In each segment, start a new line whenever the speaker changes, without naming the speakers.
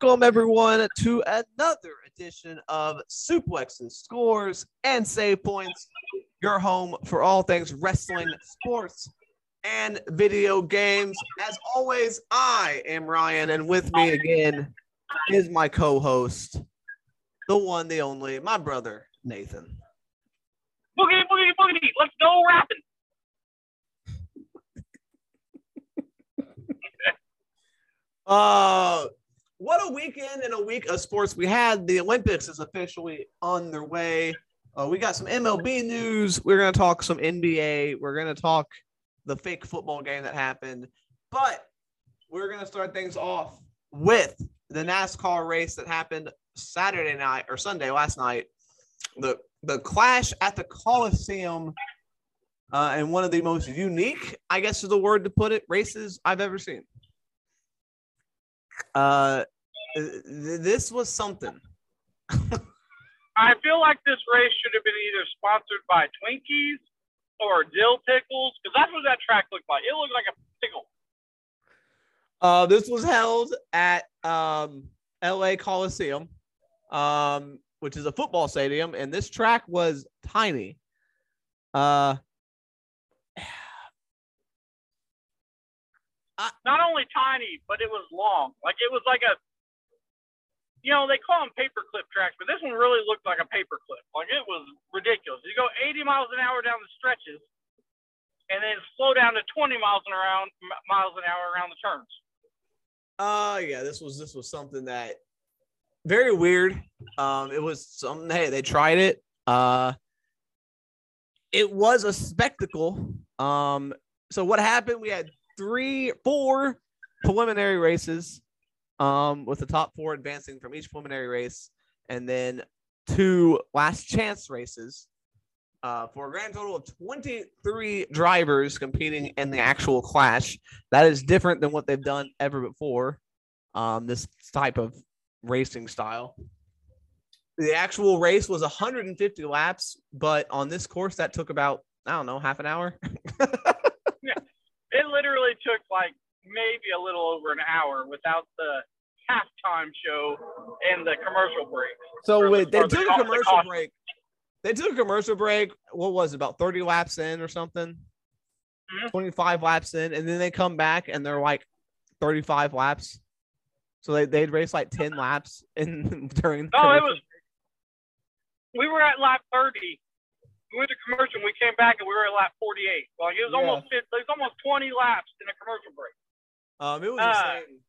Welcome, everyone, to another edition of Suplexes, Scores, and Save Points, your home for all things wrestling, sports, and video games. As always, I am Ryan, and with me again is my co host, the one, the only, my brother, Nathan.
Boogity, boogity, boogity. Let's go rapping.
Uh, what a weekend and a week of sports we had. The Olympics is officially on their way. Uh, we got some MLB news. We're going to talk some NBA. We're going to talk the fake football game that happened. But we're going to start things off with the NASCAR race that happened Saturday night or Sunday last night. The the clash at the Coliseum uh, and one of the most unique, I guess is the word to put it, races I've ever seen. Uh, this was something.
I feel like this race should have been either sponsored by Twinkies or Dill Pickles because that's what that track looked like. It looked like a pickle.
Uh, this was held at um, LA Coliseum, um, which is a football stadium, and this track was tiny. Uh,
Not only tiny, but it was long. Like it was like a, you know, they call them paperclip tracks, but this one really looked like a paperclip. Like it was ridiculous. You go 80 miles an hour down the stretches, and then slow down to 20 miles an around miles an hour around the turns.
uh, yeah, this was this was something that very weird. Um, it was something. Hey, they tried it. Uh, it was a spectacle. Um, so what happened? We had three, four preliminary races, um, with the top four advancing from each preliminary race, and then two last chance races. Uh, for a grand total of 23 drivers competing in the actual clash. That is different than what they've done ever before. Um, this type of racing style. The actual race was 150 laps, but on this course, that took about, I don't know, half an hour.
It literally took like maybe a little over an hour without the halftime show and the commercial break.
So
Or the-
they
or the
took a
cost- the
commercial break. They took a commercial break. What was it, about 30 laps in or something?
Mhm.
25 laps in, and then they come back and they're like 35 laps. So they they'd race like 10 laps in during. the
No, it was. We were at lap 30. We went to commercial. and We came back and we were at lap 48. Like it was
Yeah.
almost it was almost 20 laps in a commercial break.
Um, it was
Uh,
insane.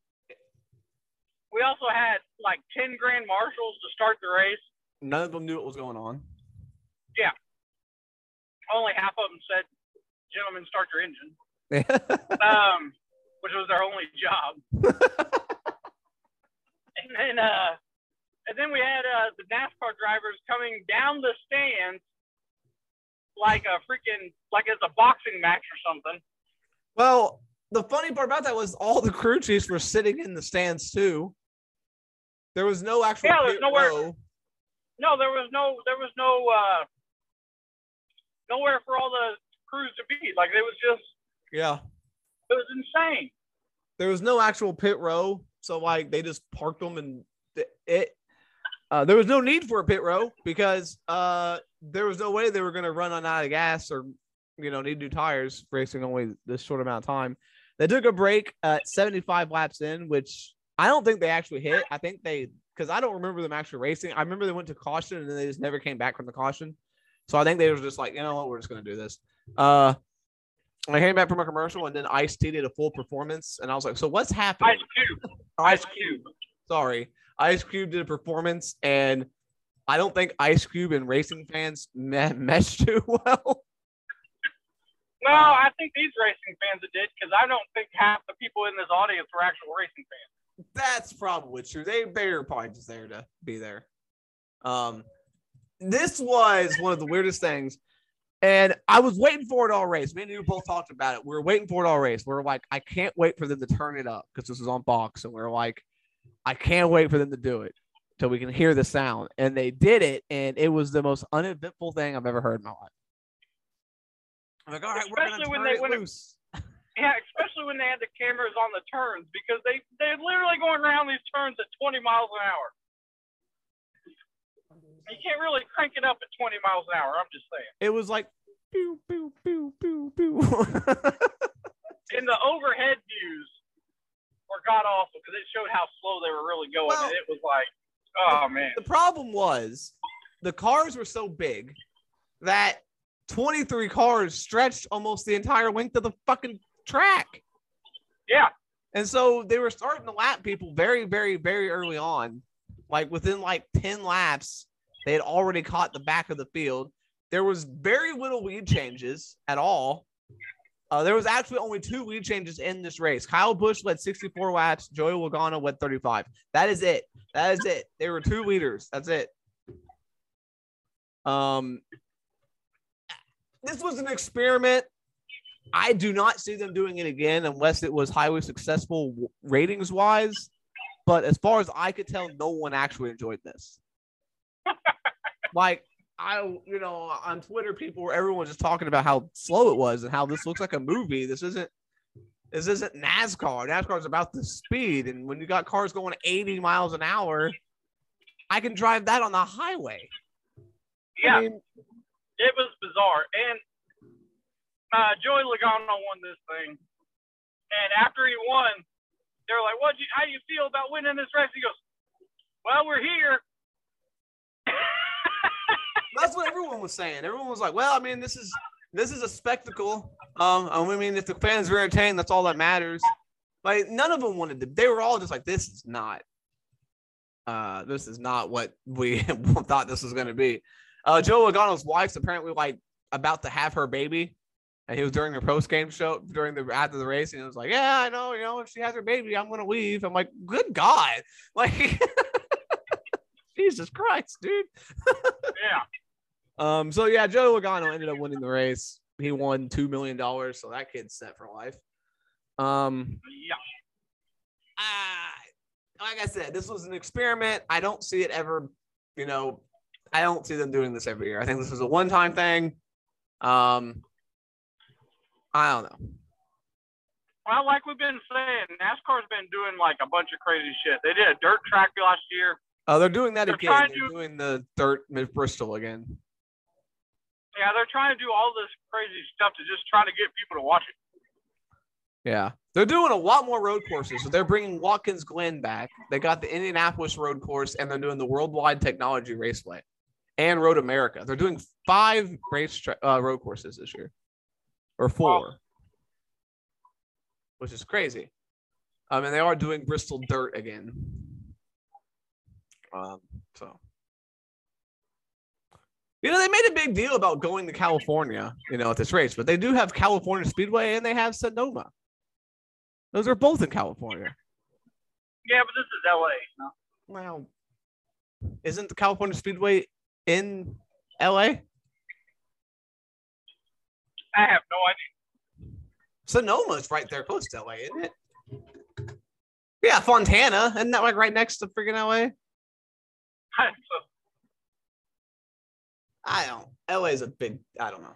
We also had like 10 grand marshals to start the race.
None of them knew what was going on.
Yeah, only half of them said, "Gentlemen, start your engine," um, which was their only job. and then, uh, and then we had uh, the NASCAR drivers coming down the stands like a freaking like it's a boxing match or something.
well, the funny part about that was all the crew chiefs were sitting in the stands too. There was no actual
Yeah, there's
pit
nowhere-
row.
No, there was no there was no uh, nowhere for all the crews to be. Like it was just
Yeah.
it was insane.
there was no actual pit row, so like they just parked them and it. Uh, there was no need for a pit row because uh, there was no way they were going to run on out of gas or you know need new tires racing only this short amount of time. They took a break at 75 laps in, which I don't think they actually hit. I think they because I don't remember them actually racing. I remember they went to caution and then they just never came back from the caution. So I think they were just like, you know what, we're just going to do this. Uh, I came back from a commercial and then Ice T did a full performance, and I was like, "So what's happening?"
Ice Cube,
Ice
Ice Cube.
Sorry, Ice Cube did a performance, and I don't think Ice Cube and racing fans me- meshed too well.
No, I think these racing fans it did because I don't think half the people in this audience were actual racing fans.
That's probably true. They they were probably just there to be there. Um, this was one of the weirdest things, and I was waiting for it all race. Me and you both talked about it. We were waiting for it all race. We are like, I can't wait for them to turn it up because this was on Fox, and we are like, I can't wait for them to do it till we can hear the sound. And they did it, and it was the most uneventful thing I've ever heard in my life. I'm like, all right, we're
Especially
gonna
when
turn
they-
it
when it- Yeah, especially when they had the cameras on the turns because they they're literally going around these turns at 20 miles an hour. You can't really crank it up at 20 miles an hour. I'm just saying.
It was like pew pew pew pew pew.
And the overhead views were god awful because it showed how slow they were really going.
Well-
and it was like, oh man.
the problem was the cars were so big that 23 cars stretched almost the entire length of the fucking track.
Yeah.
And so they were starting to lap people very, very, very early on. Like within like 10 laps, they had already caught the back of the field. There was very little lead changes at all. Uh, there was actually only two lead changes in this race. Kyle Busch led 64 laps. Joey Logano led 35. That is it. That is it. There were two leaders. That's it. Um, this was an experiment. I do not see them doing it again unless it was highly successful ratings wise. But as far as I could tell, no one actually enjoyed this. like I, you know, on Twitter, people were everyone just talking about how slow it was and how this looks like a movie. This isn't. This isn't NASCAR. NASCAR is about the speed, and when you got cars going 80 miles an hour, I can drive that on the highway.
Yeah.
I mean,
it was bizarre. And uh, Joey Logano won this thing. And after he won, they were like, "What? You, how do you feel about winning this race?" He goes, "Well, we're here."
That's what everyone was saying. Everyone was like, "Well, I mean, this is this is a spectacle. Um, I mean, if the fans are entertained, that's all that matters." Like, none of them wanted to. They were all just like, "This is not. Uh, this is not what we thought this was going to be." Uh, Joe Logano's wife's apparently like about to have her baby, and he was during the post game show during the after the race, and he was like, "Yeah, I know. You know, if she has her baby, I'm going to leave." I'm like, "Good God!" Like, Jesus Christ, dude.
yeah.
Um, so yeah, Joe Logano ended up winning the race. He won two million dollars, so that kid's set for life. Um,
Yeah.
I, like I said, this was an experiment. I don't see it ever. You know, I don't see them doing this every year. I think this was a one-time thing. Um, I don't know.
Well, like we've been saying, NASCAR's been doing like a bunch of crazy shit. They did a dirt track last year.
Oh, they're doing that
They're
again. They're
to-
doing the dirt mid Bristol again.
Yeah, they're trying to do all this crazy stuff to just try to get people to watch it.
Yeah, they're doing a lot more road courses. So they're bringing Watkins Glen back. They got the Indianapolis road course, and they're doing the Worldwide Technology Raceway and Road America. They're doing five race tra- uh, road courses this year, or four, which is crazy. I mean, they are doing Bristol Dirt again. Um, so. You know, they made a big deal about going to California, you know, at this race, but they do have California Speedway and they have Sonoma. Those are both in California.
Yeah, but this is LA. No?
Well, isn't the California Speedway in LA?
I have no idea.
Sonoma's right there close to LA, isn't it? Yeah, Fontana. Isn't that like right next to freaking LA? I don't. LA is a big. I don't know.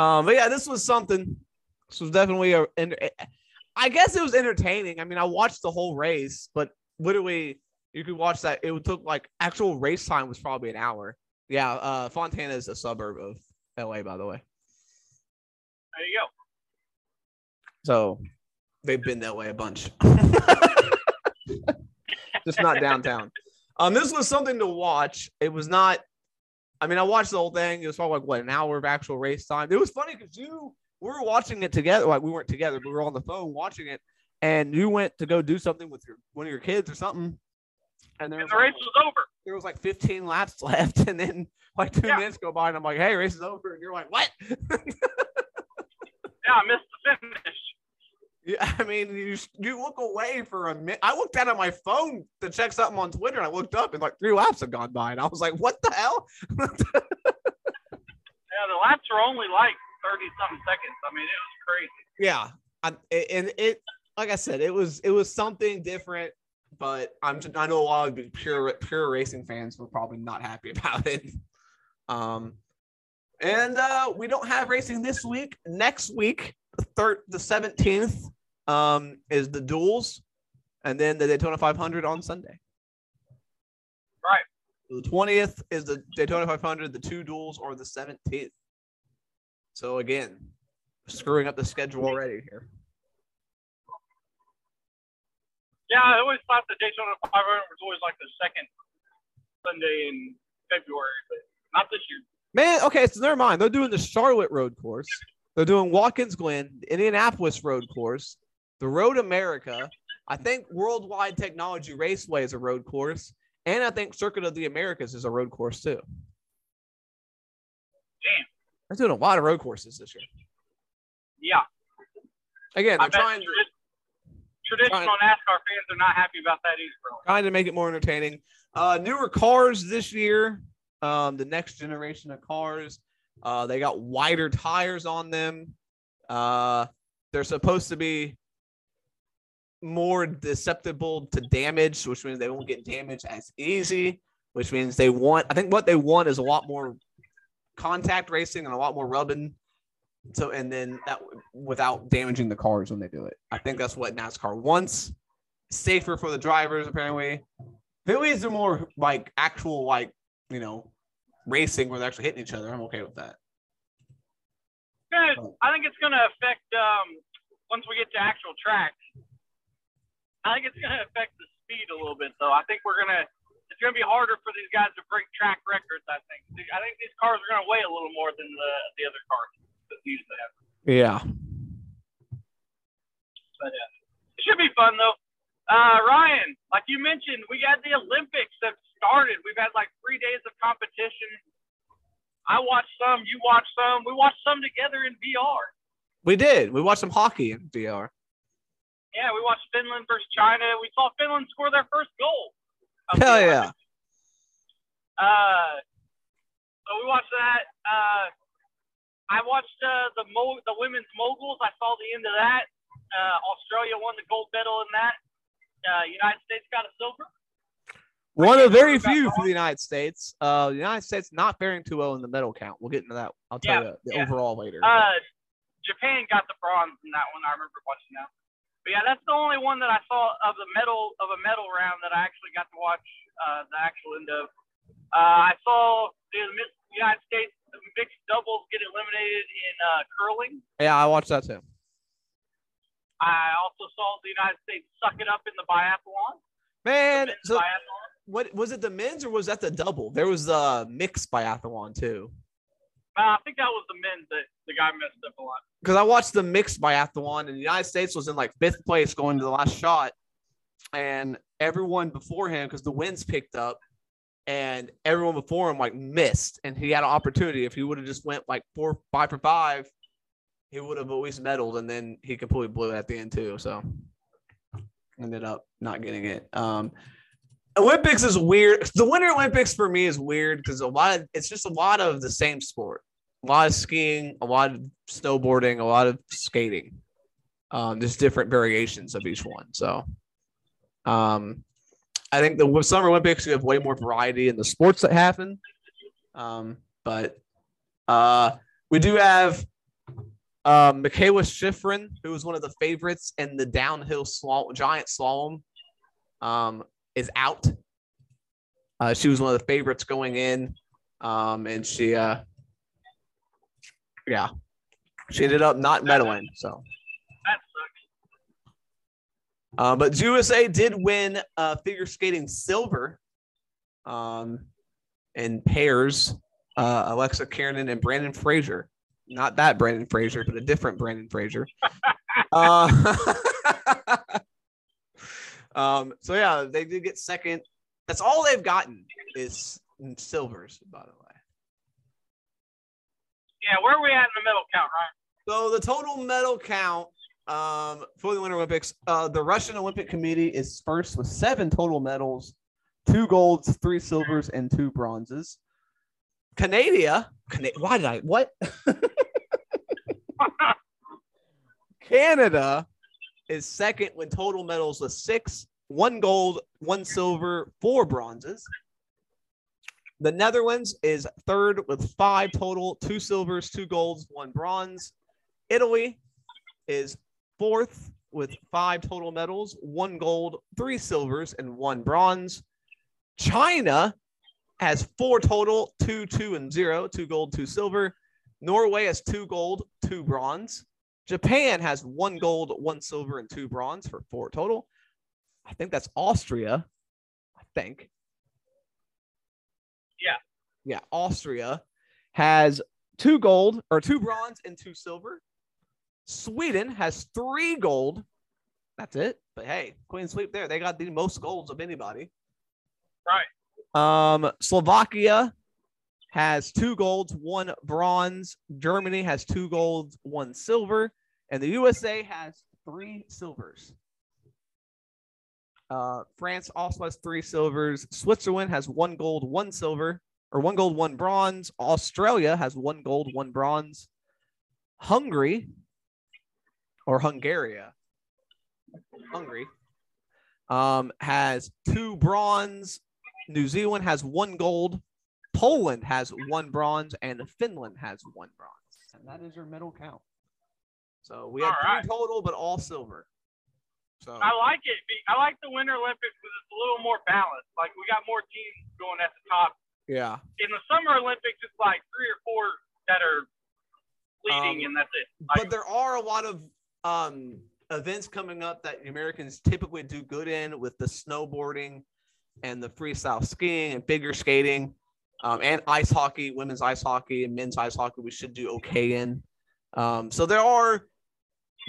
Um, but yeah, this was something. This was definitely a, I guess it was entertaining. I mean, I watched the whole race, but literally, you could watch that. It took like actual race time was probably an hour. Yeah, uh, Fontana is a suburb of LA, by the way.
there you go.
So they've been that way a bunch. Just not downtown. Um, this was something to watch. It was not. I mean, I watched the whole thing. It was probably like what an hour of actual race time. It was funny because you we were watching it together. Like we weren't together, but we were on the phone watching it, and you went to go do something with your one of your kids or something. And there
And the
like,
race was over.
there was like 15 laps left, and then like two
Yeah.
minutes go by, and I'm like, "Hey, race is over," and you're like, "What?"
Yeah, I missed the finish.
Yeah, I mean, you you look away for a minute. I looked down at my phone to check something on Twitter, and I looked up, and like three laps had gone by, and I was like, "What the hell?"
Yeah, the laps were only like 30 something seconds. I mean, it was crazy.
yeah, I, and it, like I said, it was it was something different, but I'm just, I know a lot of pure pure racing fans were probably not happy about it. Um, And uh, we don't have racing this week. Next week, the third, the seventeenth, um, is the duels, and then the Daytona 500 on Sunday.
Right.
The twentieth is the Daytona 500. The two duels are the seventeenth. So again, screwing up the schedule already here.
Yeah, I always thought the Daytona 500 was always like the second Sunday in February, but not this year.
Man, okay, so never mind. They're doing the Charlotte Road Course. They're doing Watkins Glen, Indianapolis Road Course, the Road America. I think Worldwide Technology Raceway is a road course, and I think Circuit of the Americas is a road course too.
Damn.
They're doing a lot of road courses this year.
Yeah.
Again, they're trying to,
tradi- traditional NASCAR fans are not happy about that either.
trying to make it more entertaining. Uh, newer cars this year. Um, the next generation of cars. Uh, they got wider tires on them. Uh, they're supposed to be more susceptible to damage, which means they won't get damaged as easy. Which means they want. I think what they want is a lot more contact racing and a lot more rubbing. So and then that without damaging the cars when they do it. I think that's what NASCAR wants. Safer for the drivers, apparently. Phillies are more like actual like you know racing where they're actually hitting each other. I'm okay with that.
Gonna, I think it's going to affect um, once we get to actual tracks. I think it's going to affect the speed a little bit, though. I think we're going to. It's going to be harder for these guys to break track records. I think. I think these cars are going to weigh a little more than the the other cars that they used to have.
Yeah.
But uh, it should be fun though. Uh, Ryan, like you mentioned, we got the Olympics that started. We've had like three days of competition. I watched some, you watched some. We watched some together in VR.
We did. We watched some hockey in VR.
Yeah, we watched Finland versus China. We saw Finland score their first goal.
Hell yeah.
Uh, so we watched that. Uh, I watched uh, the mo- the women's moguls. I saw the end of that. Uh, Australia won the gold medal in that. Uh, United States got a silver.
One of very few for the United States. Uh, the United States not faring too well in the medal count. We'll get into that. I'll tell
Yeah,
you the
yeah.
overall later.
Uh, Japan got the bronze in that one. I remember watching that. But yeah, that's the only one that I saw of the medal of a medal round that I actually got to watch uh, the actual end of. Uh, I saw the United States mixed doubles get eliminated in uh, curling.
yeah, I watched that too.
I also saw the United States suck it up in the biathlon.
Man,
Men's
so
biathlon.
what was it? The men's or was that the double? There was the mixed biathlon too.
Uh, I think that was the men's that the guy messed up a lot.
because I watched the mixed biathlon, and the United States was in like fifth place going to the last shot, and everyone before him, because the winds picked up, and everyone before him like missed, and he had an opportunity. If he would have just went like four, five for five, he would have at least medaled, and then he completely blew it at the end too. So ended up not getting it. Um, Olympics is weird. The Winter Olympics for me is weird because a lot of it's just a lot of the same sport. A lot of skiing, a lot of snowboarding, a lot of skating. Um, there's different variations of each one. So um, I think the Summer Olympics you have way more variety in the sports that happen. Um, but uh, we do have uh, Mikaela Shiffrin, who was one of the favorites in the downhill slalom, giant slalom, um, is out. Uh, she was one of the favorites going in, um, and she, uh, yeah, she ended up not medaling. So. Uh, but USA did win uh, figure skating silver, um, in pairs. Uh, Alexa Kiernan and Brandon Fraser. Not that Brandon Fraser, but a different Brandon Fraser. uh, um, so yeah, they did get second. That's all they've gotten is silvers, by the way.
Yeah, where are we at in the middle count, Ryan?
So the total medal count um, for the Winter Olympics, uh, the Russian Olympic Committee is first with seven total medals, two golds, three silvers, and two bronzes. Canada, Cana- why did I what? Canada is second with total medals with six, one gold, one silver, four bronzes. The Netherlands is third with five total, two silvers, two golds, one bronze. Italy is fourth with five total medals, one gold, three silvers, and one bronze. China has four total, two, two, and zero, two gold, two silver. Norway has two gold, two bronze. Japan has one gold, one silver, and two bronze for four total. I think that's Austria. I think.
Yeah.
Yeah. Austria has two gold or two bronze and two silver. Sweden has three gold. That's it. But hey, Queen Sweep there. They got the most golds of anybody.
Right.
Um, Slovakia has two golds, one bronze. Germany has two golds, one silver, and the USA has three silvers. Uh, France also has three silvers. Switzerland has one gold, one silver, or one gold, one bronze. Australia has one gold, one bronze. Hungary, or Hungaria, Hungary, um, has two bronze. New Zealand has one gold. Poland has one bronze, and Finland has one bronze. And that is your medal count. So we have
All
three total, but all silver. So
I like it. I like the Winter Olympics because it's a little more balanced. Like we got more teams going at the top.
yeah,
In the Summer Olympics, it's like three or four that are leading,
Um,
and that's it.
but there are a lot of um, events coming up that Americans typically do good in, with the snowboarding and the freestyle skiing and figure skating, um, and ice hockey, women's ice hockey and men's ice hockey. We should do okay in. Um, so there are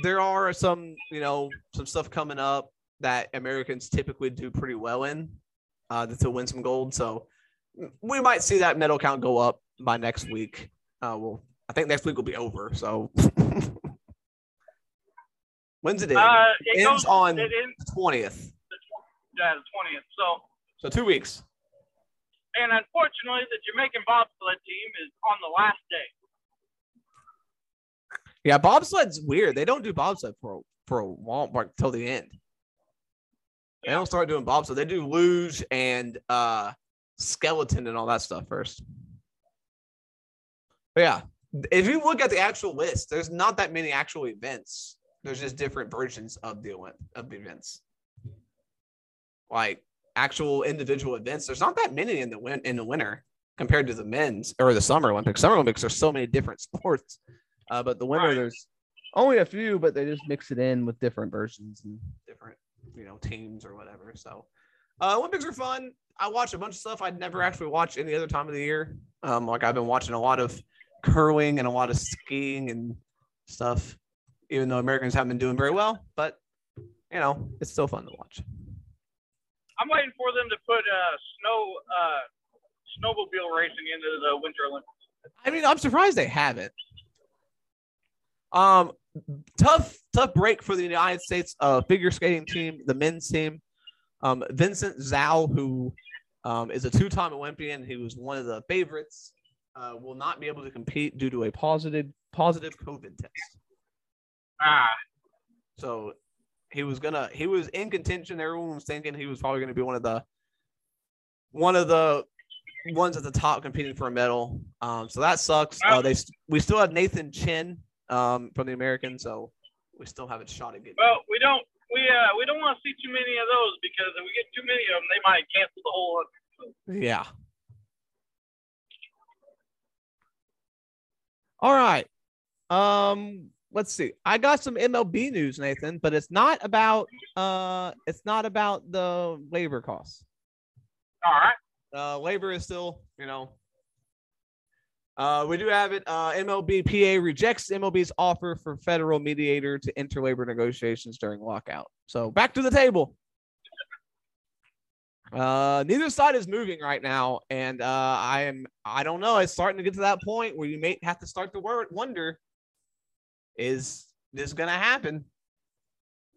there are some you know some stuff coming up that Americans typically do pretty well in uh, to win some gold. So we might see that medal count go up by next week. Uh, well, I think next week will be over. So when's it end?
uh, it
ends
goes
on
it ends
the twentieth.
yeah, the twentieth. So,
So two weeks.
and unfortunately, the Jamaican bobsled team is on the last day.
Yeah, bobsled's weird. They don't do bobsled for for a while, like till the end. They don't start doing bobsled. They do luge and uh skeleton and all that stuff first. But yeah, if you look at the actual list, there's not that many actual events. There's just different versions of the event of the events. Like actual individual events, there's not that many in the win in the winter compared to the men's or the summer Olympics. Summer Olympics, there's so many different sports. Uh, but the winter,
Right.
there's only a few, but they just mix it in with different versions and different, you know, teams or whatever. So, uh, Olympics are fun. I watch a bunch of stuff I'd never actually watch any other time of the year. Um, like I've been watching a lot of curling and a lot of skiing and stuff, even though Americans haven't been doing very well. But you know, it's still fun to watch.
I'm waiting for them to put uh, snow uh, snowmobile racing into the Winter Olympics.
I mean, I'm surprised they haven't. Um, tough, tough break for the United States uh, figure skating team, the men's team. Um, Vincent Zhou, who um, is a two-time Olympian, he was one of the favorites, uh, will not be able to compete due to a positive positive COVID test.
Ah,
So he was gonna, he was in contention. Everyone was thinking he was probably gonna be one of the, one of the ones at the top competing for a medal. Um, so that sucks. Uh, they we still have Nathan Chen um, from the Americans, so we still have a shot at getting.
well, we don't we uh we don't want to see too many of those because if we get too many of them, they might cancel the whole.
Yeah. All right. Um, let's see. I got some MLB news, Nathan, but it's not about uh it's not about the labor costs.
All right.
Uh labor is still, you know. Uh we do have it. Uh MLB PA rejects MLB's offer for federal mediator to enter labor negotiations during lockout. So back to the table. Uh, neither side is moving right now, and uh, I am I don't know. It's starting to get to that point where you may have to start to wonder: Is this gonna happen?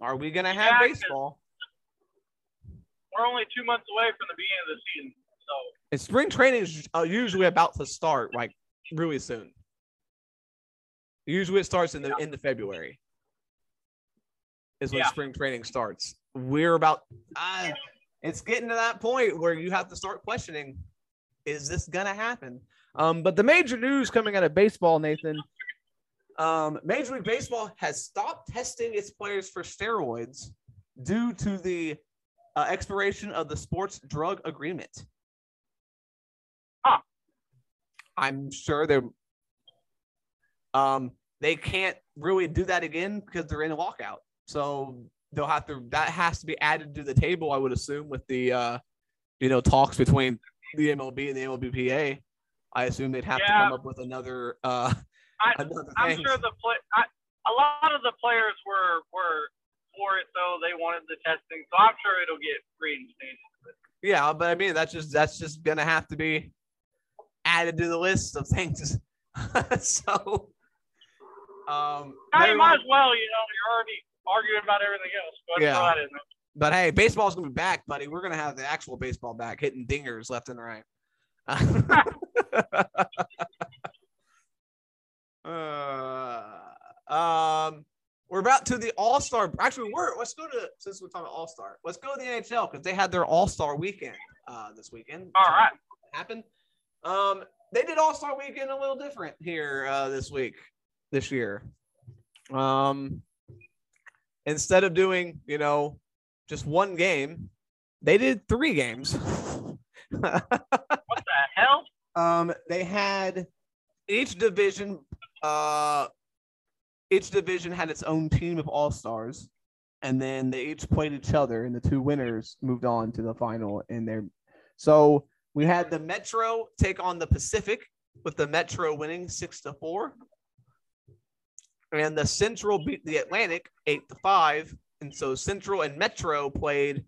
Are we gonna have
Yeah,
baseball?
We're only two months away from the beginning of the season, so
And spring training is uh, usually about to start like really soon. Usually it starts in the end of February. Is when
Yeah.
spring training starts. We're about uh, it's getting to that point where you have to start questioning is this gonna happen? Um, but the major news coming out of baseball, Nathan, um, Major League Baseball has stopped testing its players for steroids due to the uh, expiration of the sports drug agreement.
Huh.
I'm sure they're um they can't really do that again because they're in a lockout. So they'll have to that has to be added to the table, I would assume, with the uh you know talks between the MLB and the MLBPA. I assume they'd have to come up with another uh
I, I'm sure the play. I, a lot of the players were were for it though. They wanted the testing, so I'm sure it'll get reinstated.
Yeah, but I mean that's just that's just gonna have to be added to the list of things. so um they're
might as well. You know, you're already arguing about everything else. But
Yeah.
that in there.
but hey, baseball's gonna be back, buddy. We're gonna have the actual baseball back, hitting dingers left and right. uh, um, we're about to the All Star. Actually, we're let's go to since we're talking All Star. Let's go to the NHL because they had their All Star weekend uh, this weekend.
All right.
happened. Um, they did All Star Weekend a little different here uh, this week, this year. Um, instead of doing, you know, just one game, they did three games.
What the hell?
um, they had each division. Uh, each division had its own team of All Stars, and then they each played each other, and the two winners moved on to the final. In their so we had the Metro take on the Pacific, with the Metro winning six to four, and the Central beat the Atlantic eight to five. And so Central and Metro played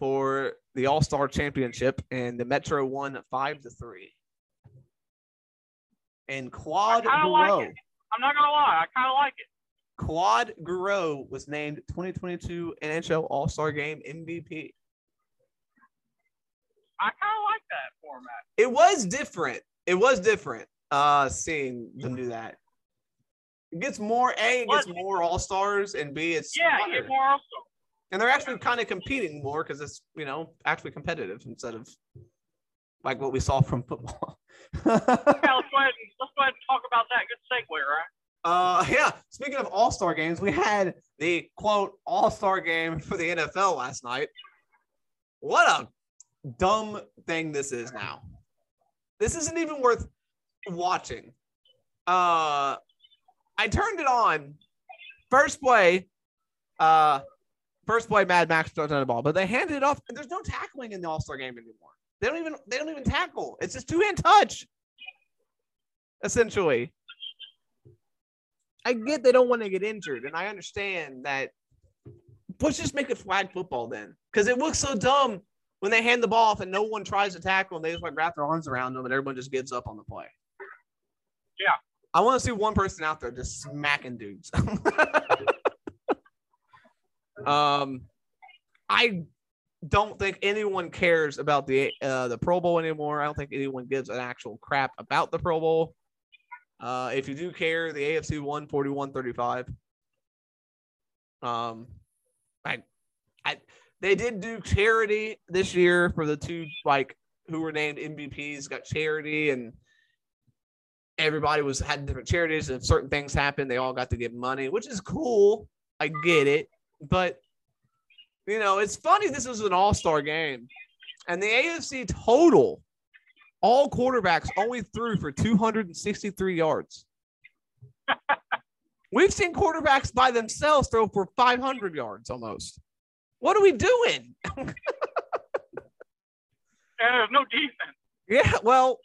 for the All Star Championship, and the Metro won five to three. And Claude
I kinda like. I'm not gonna lie. I kind of like it.
Claude Giroux was named 2022 NHL All Star Game MVP.
I kind of like that format.
It was different. It was different. Uh, seeing them do that. It gets more A. It gets more All Stars, and B. It's
Yeah, get more also.
and they're actually kind of competing more because it's you know actually competitive instead of like what we saw from football.
Yeah, let's go ahead and let's go ahead and talk about that. Good segue, right?
Uh, yeah. Speaking of All Star games, we had the quote All Star game for the NFL last night. What a dumb thing this is now. This isn't even worth watching. Uh, I turned it on. First play, uh, first play, Mad Max throws on the ball, but they handed it off, and there's no tackling in the All Star game anymore. They don't even they don't even tackle. It's just two hand touch, essentially. I get they don't want to get injured, and I understand that. Let's just make it flag football then, because it looks so dumb when they hand the ball off and no one tries to tackle, and they just like wrap their arms around them, and everyone just gives up on the play.
Yeah.
I want to see one person out there just smacking dudes. um, I don't think anyone cares about the uh, the Pro Bowl anymore. I don't think anyone gives an actual crap about the Pro Bowl. Uh, if you do care, the AFC won 41-35. Um, I, I, they did do charity this year for the two like who were named MVPs. Got charity, and everybody was had different charities. And if certain things happened, they all got to give money, which is cool. I get it, but you know, it's funny. This was an All Star game, and the AFC total all quarterbacks only threw for 263 yards. We've seen quarterbacks by themselves throw for 500 yards almost. What are we doing?
And there's no defense.
Yeah, well,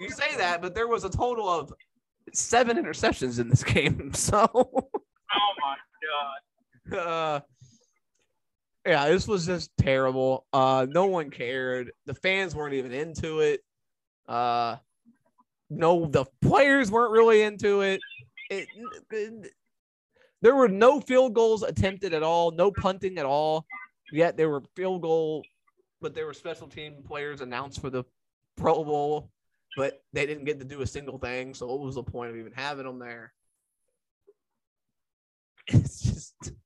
you say that, but there was a total of seven interceptions in this game. So,
Oh my god.
uh, yeah, this was just terrible. Uh, no one cared. The fans weren't even into it. Uh, no, the players weren't really into it. It, it. There were no field goals attempted at all, no punting at all. Yet there were field goal, but there were special team players announced for the Pro Bowl, but they didn't get to do a single thing. So what was the point of even having them there? It's just,
That's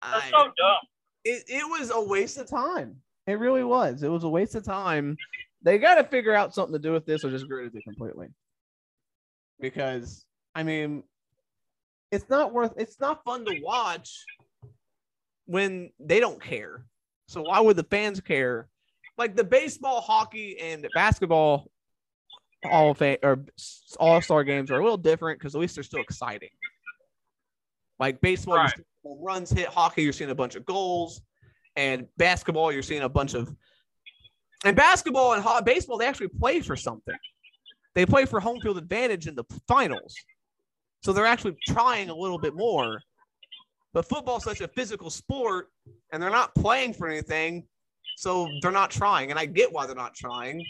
I,
so dumb.
It, it was a waste of time. It really was. It was a waste of time they got to figure out something to do with this or just get rid of it completely. Because I mean, it's not worth. It's not fun to watch when they don't care. So why would the fans care? Like the baseball, hockey, and basketball all fame or all star games are a little different because at least they're still exciting. Like baseball,
Right.
Runs hit. Hockey, you're seeing a bunch of goals, and basketball, you're seeing a bunch of. And basketball and ho- baseball, they actually play for something. They play for home field advantage in the finals, so they're actually trying a little bit more. But football's such a physical sport, and they're not playing for anything, so they're not trying. And I get why they're not trying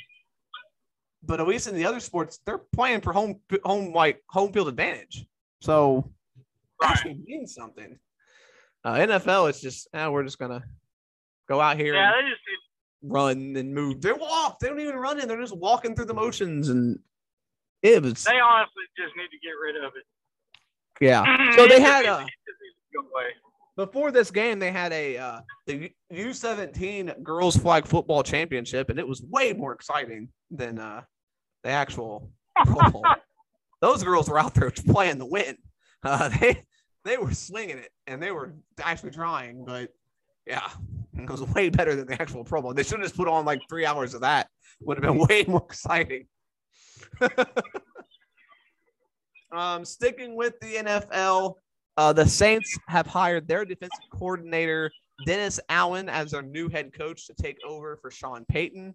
but at least in the other sports, they're playing for home home like home field advantage. So
Right.
actually means something. Uh, NFL, it's just eh, we're just gonna go out here
Yeah,
and
they just
run and move. They walk. They don't even run in. They're just walking through the motions, and it was
they honestly just need to get rid of it.
yeah. So they had a
needs to go away.
before this game, they had a uh, the U seventeen girls flag football championship, and it was way more exciting than uh, the actual football. Those girls were out there playing the win. Uh, they they were slinging it, and they were actually trying, but yeah, it was way better than the actual Pro Bowl. They should have just put on like three hours of that. Would have been way more exciting. um, sticking with the NFL, uh, the Saints have hired their defensive coordinator, Dennis Allen, as their new head coach to take over for Sean Payton.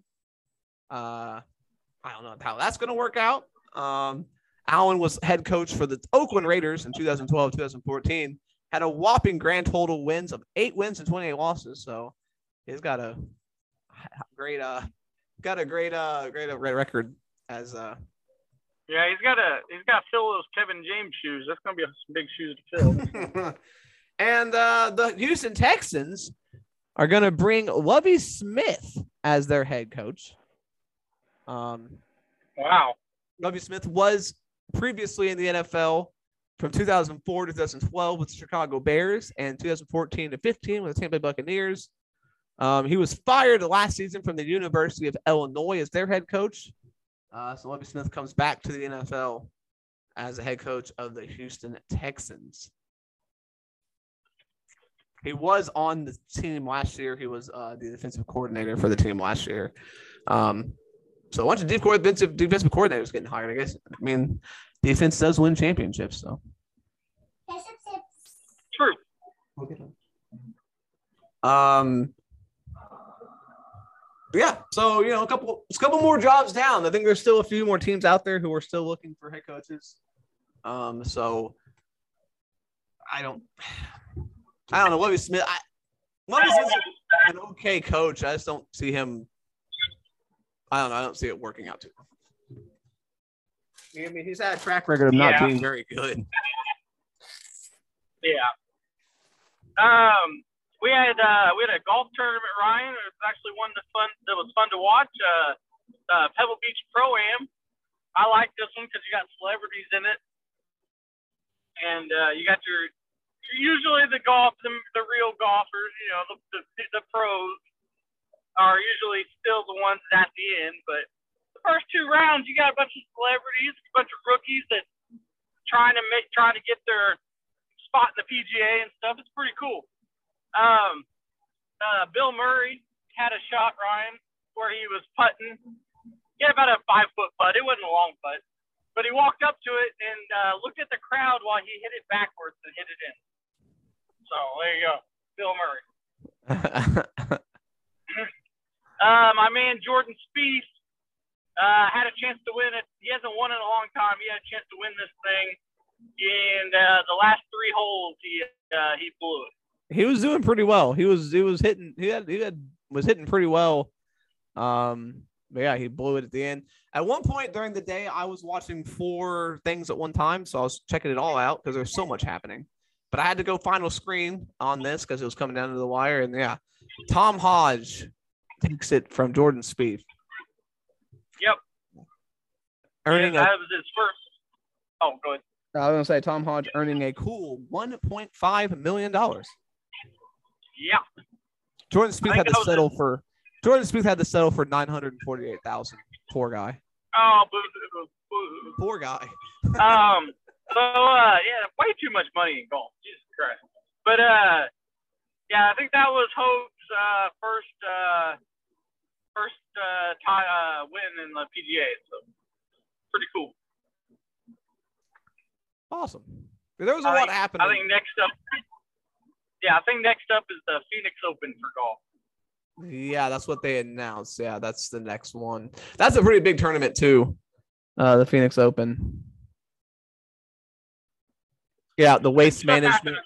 Uh, I don't know how that's going to work out. Um, Allen was head coach for the Oakland Raiders in 2012, 2014. Had a whopping grand total wins of eight wins and 28 losses. So he's got a great, uh, got a great, uh, great uh, record as uh,
Yeah, he's got to he's got to fill those Kevin James shoes. That's gonna be some big shoes to fill.
and uh, the Houston Texans are going to bring Lovie Smith as their head coach. Um,
wow.
Lovie Smith was previously in the NFL from 2004 to 2012 with the Chicago Bears and 2014 to 15 with the Tampa Bay Buccaneers. Um, he was fired last season from the University of Illinois as their head coach. Uh, so Lovie Smith comes back to the NFL as the head coach of the Houston Texans. He was on the team last year. He was uh, the defensive coordinator for the team last year. Um, so a bunch of defensive defensive coordinators getting hired. I guess. I mean, defense does win championships. So.
True.
Um. Yeah. So you know, a couple, a couple more jobs down. I think there's still a few more teams out there who are still looking for head coaches. Um. So. I don't. I don't know. Lovie Smith. I, Lovie Smith's an okay coach. I just don't see him. I don't know. I don't see it working out too. I mean, he's had a track record of not
Yeah.
being very good.
Yeah. Um, we had uh, we had a golf tournament, Ryan. It was actually one that fun that was fun to watch. Uh, uh, Pebble Beach Pro Am. I like this one because you got celebrities in it, and uh, you got your usually the golf the, the real golfers. You know the, the the pros are usually still the ones at the end, but the first two rounds you got a bunch of celebrities, a bunch of rookies that trying to make trying to get their spot in the PGA and stuff. It's pretty cool. Um, uh, Bill Murray had a shot, Ryan, where he was putting. He had about a five foot putt. It wasn't a long putt, but he walked up to it and uh, looked at the crowd while he hit it backwards and hit it in. So there you go, Bill Murray. Uh, my man Jordan Spieth uh, had a chance to win it. He hasn't won in a long time. He had a chance to win this thing, and uh, the last three holes he uh, he blew it.
he was doing pretty well. He was he was hitting he had he had was hitting pretty well. Um but yeah, he blew it at the end. At one point during the day, I was watching four things at one time, so I was checking it all out because there's so much happening. But I had to go final screen on this because it was coming down to the wire, and yeah, Tom Hodge takes it from Jordan Spieth.
Yep.
Earning
Yeah,
a,
was his first. Oh, good.
I was gonna say Tom Hodge earning a cool 1.5 million dollars.
Yeah.
Jordan Spieth had to
that was
settle for Jordan Spieth had to settle for nine hundred and forty-eight thousand. Poor guy.
Oh, boo, boo, boo.
Poor guy.
um. So uh, yeah, way too much money in golf. Jesus Christ. But uh, yeah, I think that was Hope's uh first uh first uh tie uh win in the PGA. So pretty cool.
Awesome. There was a
I
lot
think-
happening.
I think next up. Yeah, I think next up is the Phoenix Open for golf.
Yeah, that's what they announced. Yeah, that's the next one. That's a pretty big tournament too. Uh, the Phoenix Open. Yeah, the waste management,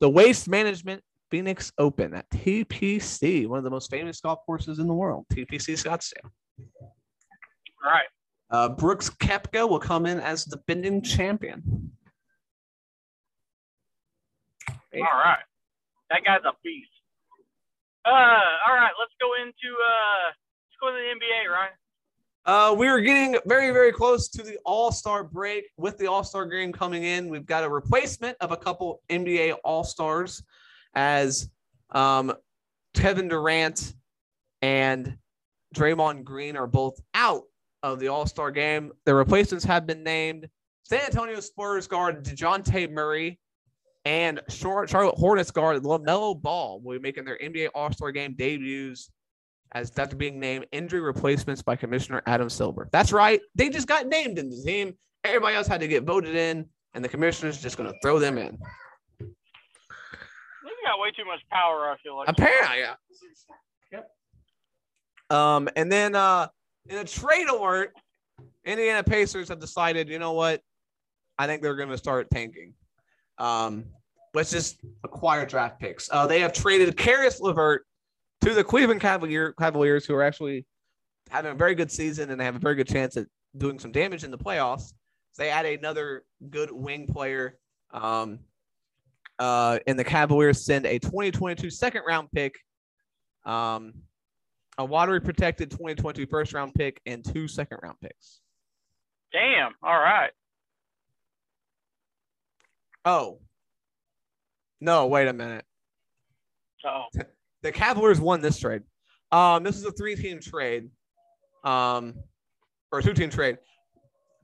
the waste management Phoenix Open at TPC, one of the most famous golf courses in the world. TPC Scottsdale.
All right.
Uh, Brooks Koepka will come in as the defending champion.
All right. That guy's a beast. Uh, all right. Let's go into uh, let's go to the NBA, Ryan.
Uh, we are getting very, very close to the All Star break. With the All Star game coming in, we've got a replacement of a couple NBA All Stars as um, Kevin Durant and Draymond Green are both out of the All Star game. The replacements have been named San Antonio Spurs guard Dejounte Murray and Charlotte Hornets guard LaMelo Ball will be making their NBA All Star game debuts as after being named injury replacements by Commissioner Adam Silver. That's right. They just got named in the team. Everybody else had to get voted in, and the commissioner's just going to throw them in.
They got way too much power. I feel like.
Apparently, yeah. Yep. Um, and then uh, in a trade alert, Indiana Pacers have decided, you know what? I think they're going to start tanking. Um, let's just acquire draft picks. Uh, they have traded Caris LeVert to the Cleveland Cavalier, Cavaliers, who are actually having a very good season and they have a very good chance at doing some damage in the playoffs. So they add another good wing player. Um, uh, and the Cavaliers send a 2022 second round pick, um, a lottery protected 2022 first round pick, and two second round picks.
Damn. All right.
Oh, no, wait a minute.
So
The Cavaliers won this trade. Um, this is a three team trade, um, or a two team trade.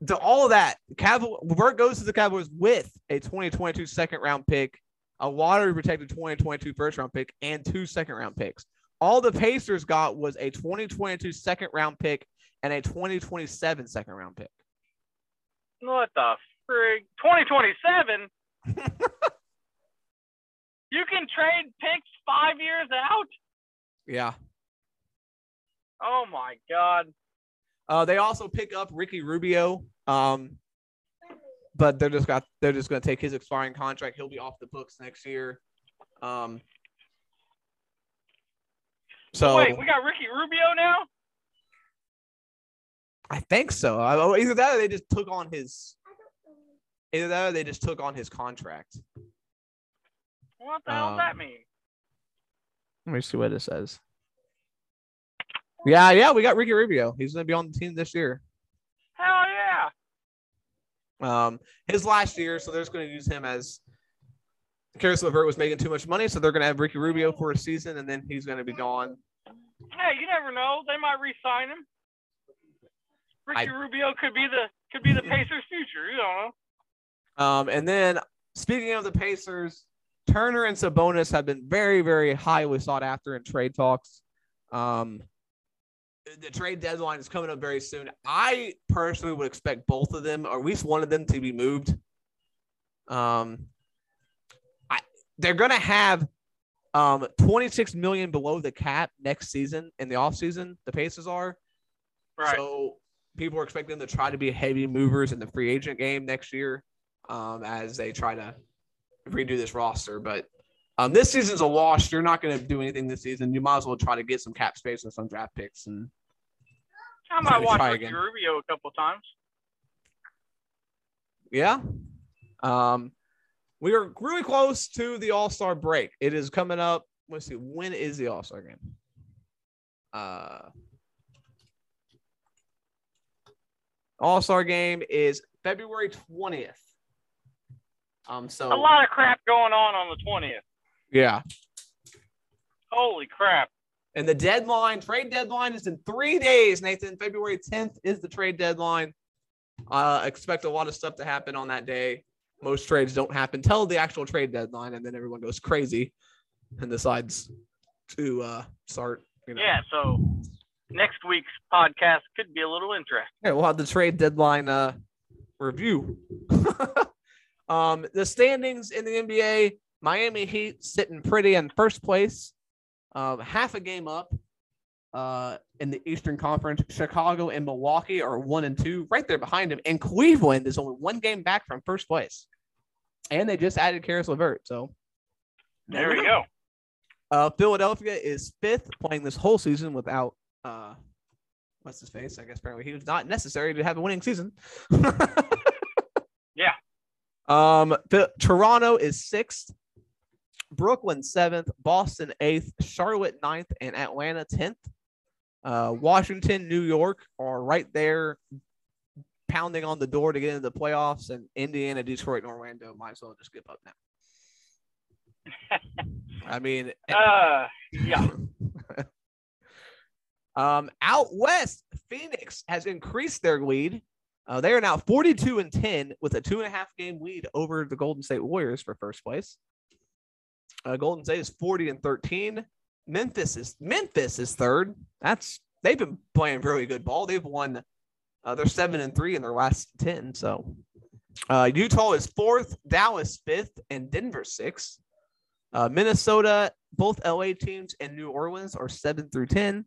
To all of that, Caval- LeVert goes to the Cavaliers with a 2022 second round pick, a lottery protected 2022 first round pick, and two second round picks. All the Pacers got was a 2022 second round pick and a 2027 second round pick.
what the frig? 2027. you can trade picks five years out.
Yeah.
Oh my god.
Uh, they also pick up Ricky Rubio, um, but they're just got they're just going to take his expiring contract. He'll be off the books next year. Um, so
Wait, we got Ricky Rubio now.
I think so. I- Either that or they just took on his. Either that or they just took on his contract.
What the hell
Um,
does that mean?
Let me see what it says. Yeah, yeah, we got Ricky Rubio. He's going to be on the team this year. Um, his last year, so they're just going to use him as. Caris LeVert was making too much money, so they're going to have Ricky Rubio for a season, and then he's going to be gone.
Hey, you never know. They might re-sign him. Ricky
I-
Rubio could be the could be the Pacers' future. You don't know.
Um, and then speaking of the Pacers, Turner and Sabonis have been very, very highly sought after in trade talks. Um, the trade deadline is coming up very soon. I personally would expect both of them, or at least one of them, to be moved. Um, I they're gonna have um 26 million below the cap next season in the offseason, the Pacers are.
Right.
So people are expecting them to try to be heavy movers in the free agent game next year um, as they try to redo this roster. But um, this season's a wash. You're not going to do anything this season. You might as well try to get some cap space and some draft picks. And
I might watch Ricky
again.
Rubio a couple times.
yeah, um, we are really close to the All Star break. It is coming up. Let's see. When is the All Star game? Uh, All Star game is February 20th. Um, so
A lot of crap going on on the twentieth.
Yeah,
Holy crap!
And the deadline, trade deadline is in three days, Nathan. February 10th is the trade deadline. Uh, expect a lot of stuff to happen on that day. Most trades don't happen till the actual trade deadline, and then everyone goes crazy and decides to uh, start. You know.
Yeah, so next week's podcast could be a little interesting.
Yeah, we'll have the trade deadline uh, review. um, the standings in the NBA: Miami Heat sitting pretty in first place, um, half a game up. Uh, in the Eastern Conference, Chicago and Milwaukee are one and two, right there behind them, and Cleveland is only one game back from first place. And they just added Caris LeVert, so
there we go.
Uh, Philadelphia is fifth, playing this whole season without uh, what's his face? I guess apparently he was not necessary to have a winning season.
yeah.
Um, the, Toronto is sixth, Brooklyn seventh, Boston eighth, Charlotte ninth, and Atlanta tenth. Uh, Washington, New York are right there, pounding on the door to get into the playoffs, and Indiana, Detroit, and Orlando might as well just give up now. I mean,
uh, yeah.
um, out west, Phoenix has increased their lead. Uh, they are now 42 and 10 with a two and a half game lead over the Golden State Warriors for first place. Uh, Golden State is 40 and 13. Memphis is Memphis is third. That's they've been playing really good ball. They've won. Uh, they're seven and three in their last ten. So uh, Utah is fourth, Dallas fifth, and Denver sixth. Uh, Minnesota, both LA teams, and New Orleans are seven through ten,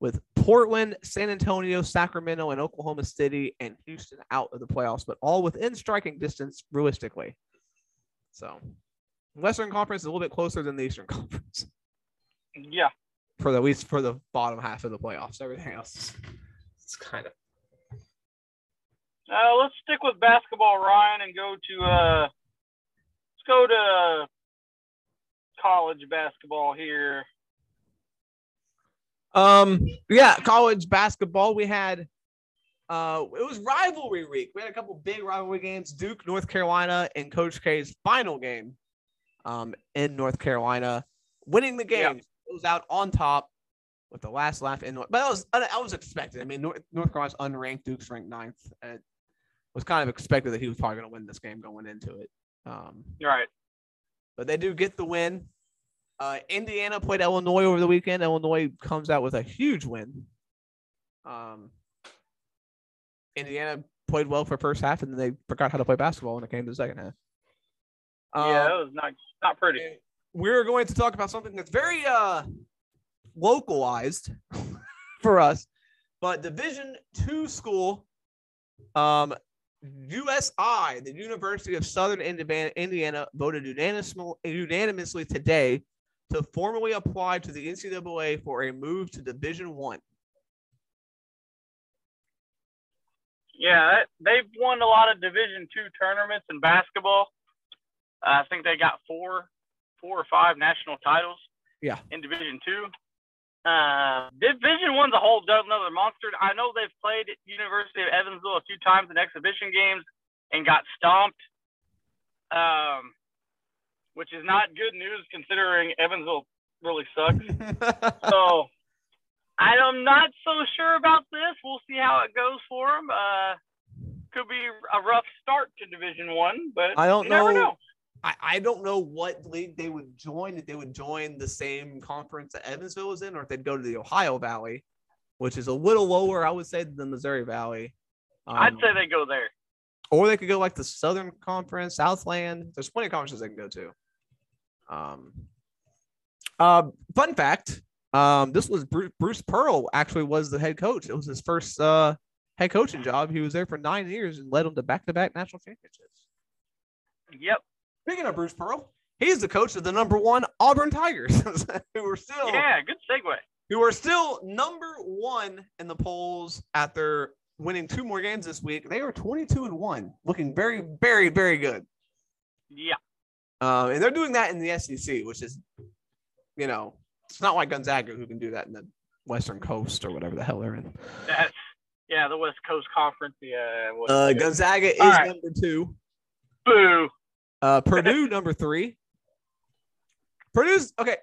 with Portland, San Antonio, Sacramento, and Oklahoma City and Houston out of the playoffs, but all within striking distance realistically. So, Western Conference is a little bit closer than the Eastern Conference.
Yeah.
For the at least for the bottom half of the playoffs, everything else it's kind of.
Uh, let's stick with basketball, Ryan, and go to uh, let's go to college basketball here.
Um, yeah, college basketball. We had uh it was rivalry week. We had a couple big rivalry games, Duke, North Carolina, and Coach K's final game um in North Carolina, winning the game. Yeah. It was out on top with the last laugh in North, but I was I was expected. I mean, North, North Carolina's unranked, Duke's ranked ninth. It was kind of expected that he was probably going to win this game going into it. Um,
right.
But they do get the win. Uh, Indiana played Illinois over the weekend. Illinois comes out with a huge win. Um, Indiana played well for first half, and then they forgot how to play basketball when it came to the second half.
Um, yeah, it was not not pretty.
We're going to talk about something that's very uh, localized for us, but Division two school, um, USI, the University of Southern Indiana, voted unanimously today to formally apply to the NCAA for a move to Division One.
Yeah, they've won a lot of Division two tournaments in basketball. Uh, I think they got four, four or five national titles.
Yeah.
In Division two. Uh, Division one's a whole another monster. I know they've played at University of Evansville a few times in exhibition games and got stomped. Um, which is not good news considering Evansville really sucks. so I'm not so sure about this. We'll see how it goes for them. Uh, could be a rough start to Division One, but
I don't
know.
know. I, I don't know what league they would join if they would join the same conference that Evansville was in, or if they'd go to the Ohio Valley, which is a little lower, I would say, than the Missouri Valley.
Um, I'd say they go there.
Or they could go like the Southern Conference, Southland. There's plenty of conferences they can go to. Um, uh, fun fact: um, this was Bruce, Bruce Pearl actually was the head coach. It was his first uh, head coaching job. He was there for nine years and led them to back-to-back national championships.
Yep.
Speaking of Bruce Pearl, he's the coach of the number one Auburn Tigers, who are still
yeah, good segue.
Who are still number one in the polls after winning two more games this week. They are 22 and one, looking very, very, very good.
Yeah.
Um, and they're doing that in the SEC, which is, you know, it's not like Gonzaga who can do that in the Western Coast or whatever the hell they're in.
That's, yeah, the West Coast Conference. Yeah.
Uh, Gonzaga is right. number two.
Boo.
Uh, Purdue number three. Purdue's okay.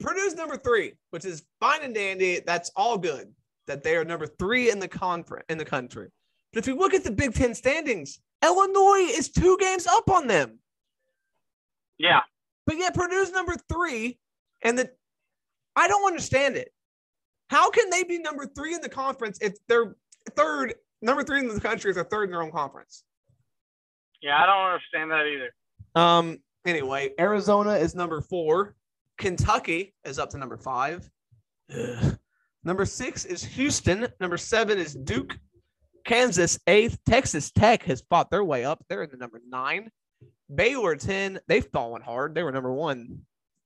Purdue's number three, which is fine and dandy. That's all good. That they are number three in the conference in the country. But if you look at the Big Ten standings, Illinois is two games up on them.
Yeah.
But yet Purdue's number three, and the I don't understand it. How can they be number three in the conference if they're third, number three in the country if they're third in their own conference?
Yeah, I don't understand that either.
Um. Anyway, Arizona is number four. Kentucky is up to number five. Ugh. Number six is Houston. Number seven is Duke. Kansas eighth. Texas Tech has fought their way up. They're in the number nine. Baylor 10. They've fallen hard. They were number one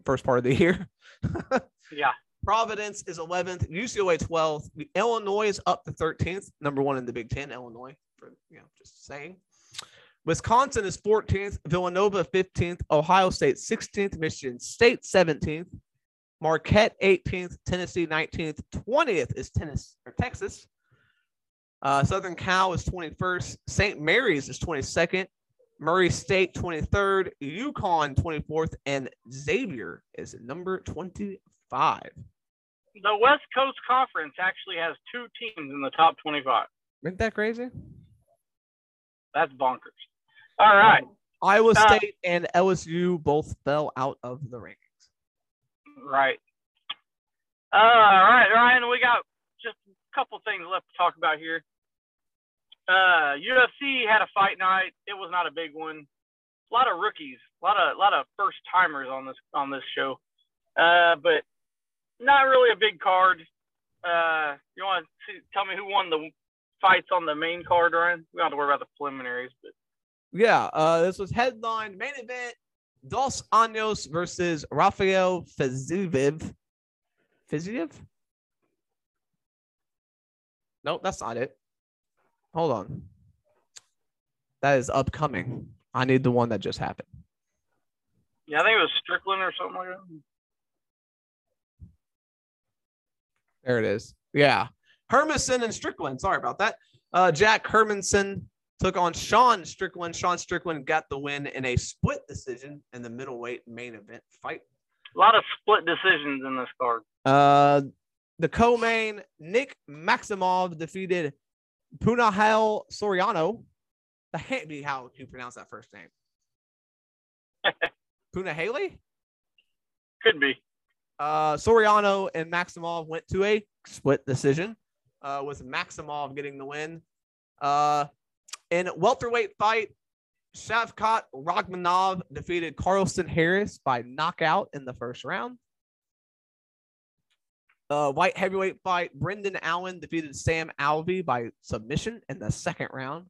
first part of the year.
Yeah.
Providence is 11th. UCLA 12th. Illinois is up to 13th. Number one in the Big Ten, Illinois, for you know, just saying. Wisconsin is 14th. Villanova 15th. Ohio State 16th. Michigan State 17th. Marquette 18th. Tennessee 19th. 20th is Tennessee or Texas. Uh, Southern Cal is 21st. St. Mary's is 22nd. Murray State 23rd. UConn 24th. And Xavier is number 25.
The West Coast Conference actually has two teams in the top 25.
Isn't that crazy?
That's bonkers. All right.
Iowa
Uh,
State and LSU both fell out of the rankings.
Right. Uh, all right, Ryan, we got just a couple things left to talk about here. Uh, UFC had a fight night. It was not a big one. A lot of rookies, a lot of a lot of first timers on this on this show. Uh, but not really a big card. Uh, you want to tell me who won the fights on the main card, Ryan? We don't have to worry about the preliminaries, but
Yeah, uh, this was headline main event: Dos Anjos versus Rafael Fiziev. Fiziev? Nope, that's not it. Hold on. That is upcoming. I need the one that just happened.
yeah, I think it was Strickland or something like that.
There it is. Yeah. Hermansson and Strickland. Sorry about that. Uh, Jack Hermansson took on Sean Strickland. Sean Strickland got the win in a split decision in the middleweight main event fight.
A lot of split decisions in this card.
Uh, the co-main Nick Maximov defeated Punahel Soriano. That can't be how you pronounce that first name. Punahele?
Could be.
Uh, Soriano and Maximov went to a split decision, uh, with Maximov getting the win. Uh, in welterweight fight, Shavkat Rakhmonov defeated Carlston Harris by knockout in the first round. Uh, white heavyweight fight, Brendan Allen defeated Sam Alvey by submission in the second round.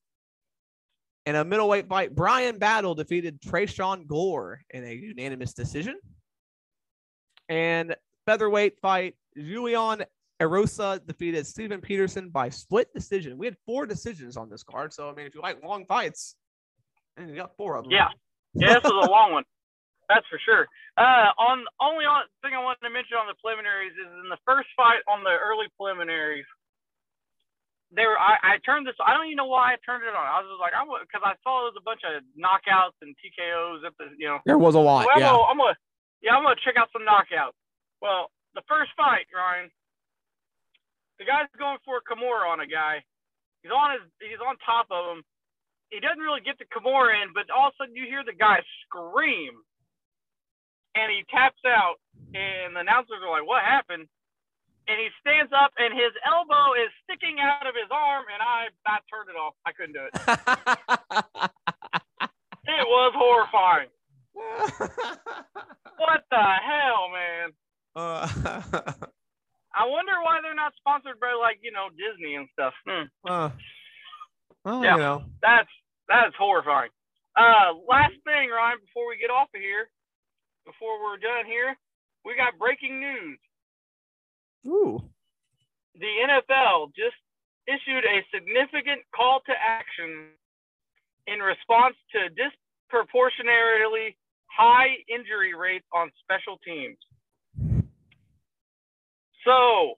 In a middleweight fight, Bryan Battle defeated Tresean Gore in a unanimous decision. And featherweight fight, Julian Erosa defeated Steven Peterson by split decision. We had four decisions on this card. So, I mean, if you like long fights, and you got four of them.
Yeah. Yeah, this was a long one. That's for sure. Uh, on only on, thing I wanted to mention on the preliminaries is in the first fight on the early preliminaries, there I, I turned this. I don't even know why I turned it on. I was just like, I because I saw there was a bunch of knockouts and TKOs at the you know.
There was a lot.
Well, I'm,
yeah.
gonna, I'm gonna yeah I'm gonna check out some knockouts. Well, the first fight, Ryan, the guy's going for a Kimura on a guy. He's on his he's on top of him. He doesn't really get the Kimura in, but all of a sudden you hear the guy scream, and he taps out, and the announcers are like, "What happened?" And he stands up, and his elbow is sticking out of his arm, and I I turned it off. I couldn't do it. It was horrifying. What the hell, man?
Uh,
I wonder why they're not sponsored by like you know Disney and stuff. Hmm.
uh, well,
Yeah.
you know.
That's that's horrifying. Uh, last thing, Ryan, before we get off of here, before we're done here, we got breaking news.
Ooh.
The NFL just issued a significant call to action in response to disproportionately high injury rates on special teams. So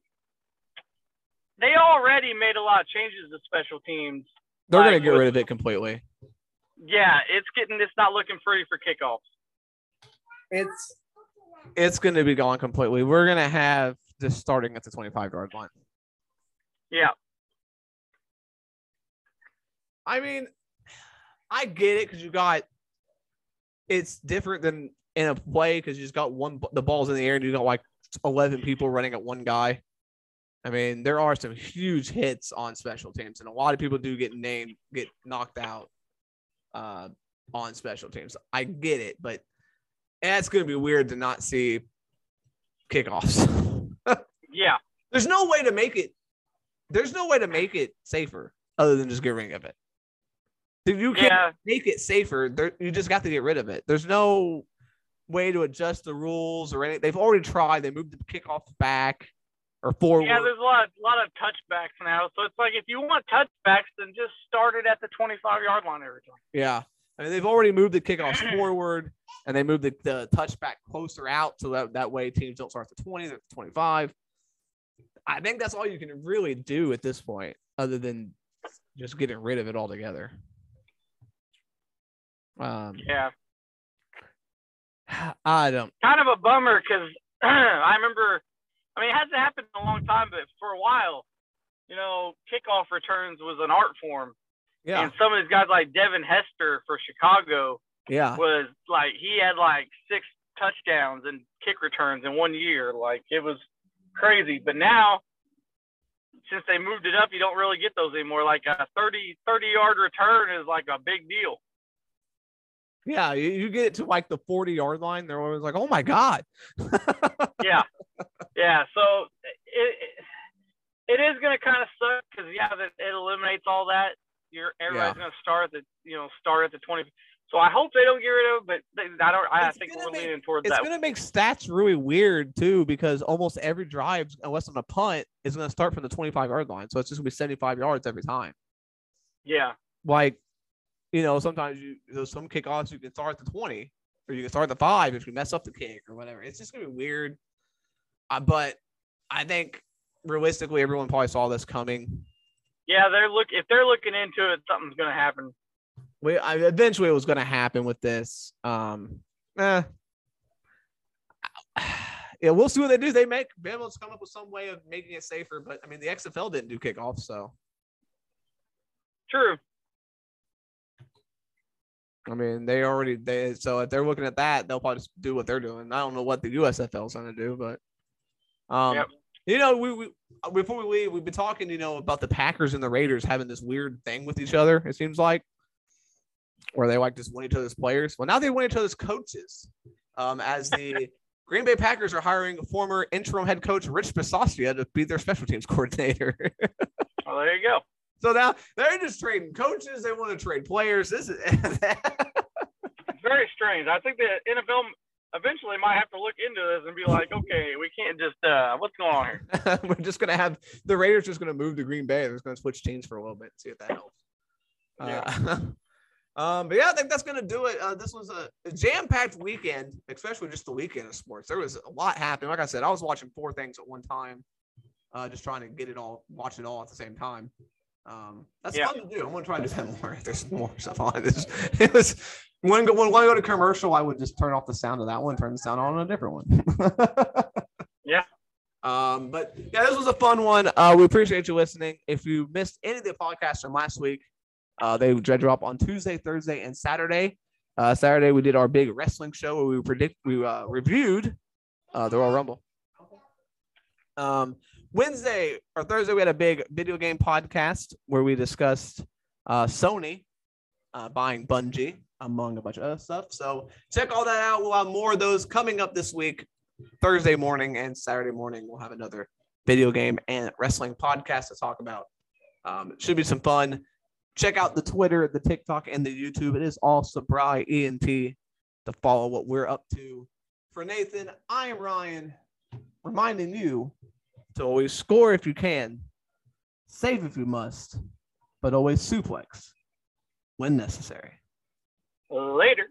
they already made a lot of changes to special teams.
They're
Like
going to get rid of it completely.
Yeah, it's getting it's not looking pretty for kickoffs.
It's it's going to be gone completely. We're going to have just starting at the 25 yard line.
Yeah.
I mean, I get it because you got it's different than in a play because you just got one the ball's in the air and you got like 11 people running at one guy. I mean, there are some huge hits on special teams, and a lot of people do get named, get knocked out uh, on special teams. I get it, but it's going to be weird to not see kickoffs.
yeah.
There's no way to make it. There's no way to make it safer other than just get rid of it. If you can't
Yeah.
make it safer, there, you just got to get rid of it. There's no way to adjust the rules or anything. They've already tried. They moved the kickoff back or forward.
Yeah, there's a lot, a lot of touchbacks now. So it's like if you want touchbacks, then just start it at the 25 yard line every time.
Yeah. I mean, they've already moved the kickoffs forward and they moved the, the touchback closer out so that, that way teams don't start at the 20, they're at the 25. I think that's all you can really do at this point, other than just getting rid of it altogether. Um,
Yeah.
I don't.
Kind of a bummer because I remember, I mean, it hasn't happened in a long time, but for a while, you know, kickoff returns was an art form.
Yeah.
And some of these guys like Devin Hester for Chicago
Yeah.
was like, he had like six touchdowns and kick returns in one year. Like it was crazy. But now, since they moved it up, you don't really get those anymore. Like a 30, 30 yard return is like a big deal.
Yeah. You, get it to like the 40 yard line. They're always like, oh my God.
yeah, yeah. So it it, it is going to kind of suck because yeah, that it eliminates all that. You're everybody's
Yeah.
going to start at the you know start at the twenty. So I hope they don't get rid of, it, but they, I don't. I
It's
think we're
make-
leaning towards
It's
that.
It's going to make stats really weird too because almost every drive, unless on a punt, is going to start from the 25 yard line. So it's just going to be 75 yards every time.
yeah,
Like, you know, sometimes you there's some kickoffs you can start at the 20 or you can start at the five if you mess up the kick or whatever. It's just going to be weird. Uh, but I think realistically, everyone probably saw this coming.
yeah. They're look if they're looking into it, something's going to happen.
We I, eventually it was going to happen with this. Um, eh. Yeah, we'll see what they do. They make Bama's come up with some way of making it safer, but I mean the XFL didn't do kickoffs, so
True.
I mean they already they so if they're looking at that, they'll probably just do what they're doing. I don't know what the USFL is going to do, but um,
Yep.
you know, we, we before we leave, we've been talking, you know, about the Packers and the Raiders having this weird thing with each other. It seems like where they like just win each other's players. Well, now they win each other's coaches. Um, as the Green Bay Packers are hiring former interim head coach Rich Bisaccia to be their special teams coordinator.
Well, there you go.
So now they're just trading coaches. They want to trade players. This is
very strange. I think the NFL eventually might have to look into this and be like, okay, we can't just uh, what's going on here?
We're just gonna have the Raiders just gonna move to Green Bay. They're just gonna switch teams for a little bit and see if that helps. Uh, um, but yeah, I think that's gonna do it. Uh, this was a jam-packed weekend, especially just the weekend of sports. There was a lot happening. Like I said, I was watching four things at one time, uh, just trying to get it all, watch it all at the same time. Um, that's
Yeah.
fun to do. I'm gonna try to do that more. If there's more stuff on it. It's- It was when when when I go to commercial, I would just turn off the sound of that one, turn the sound on a different one.
Yeah.
Um, but yeah, this was a fun one. Uh, we appreciate you listening. If you missed any of the podcasts from last week, uh, they drop on Tuesday, Thursday, and Saturday. Uh, Saturday we did our big wrestling show where we predict we uh, reviewed uh, the Royal Rumble. Um, Wednesday or Thursday we had a big video game podcast where we discussed uh, Sony uh, buying Bungie among a bunch of other stuff. So check all that out. We'll have more of those coming up this week. Thursday morning and Saturday morning, we'll have another video game and wrestling podcast to talk about. Um, should be some fun. Check out the Twitter, the TikTok, and the YouTube. It is all Sabri ENT to follow what we're up to. For Nathan, I am Ryan, reminding you to always score if you can, save if you must, but always suplex when necessary.
Later.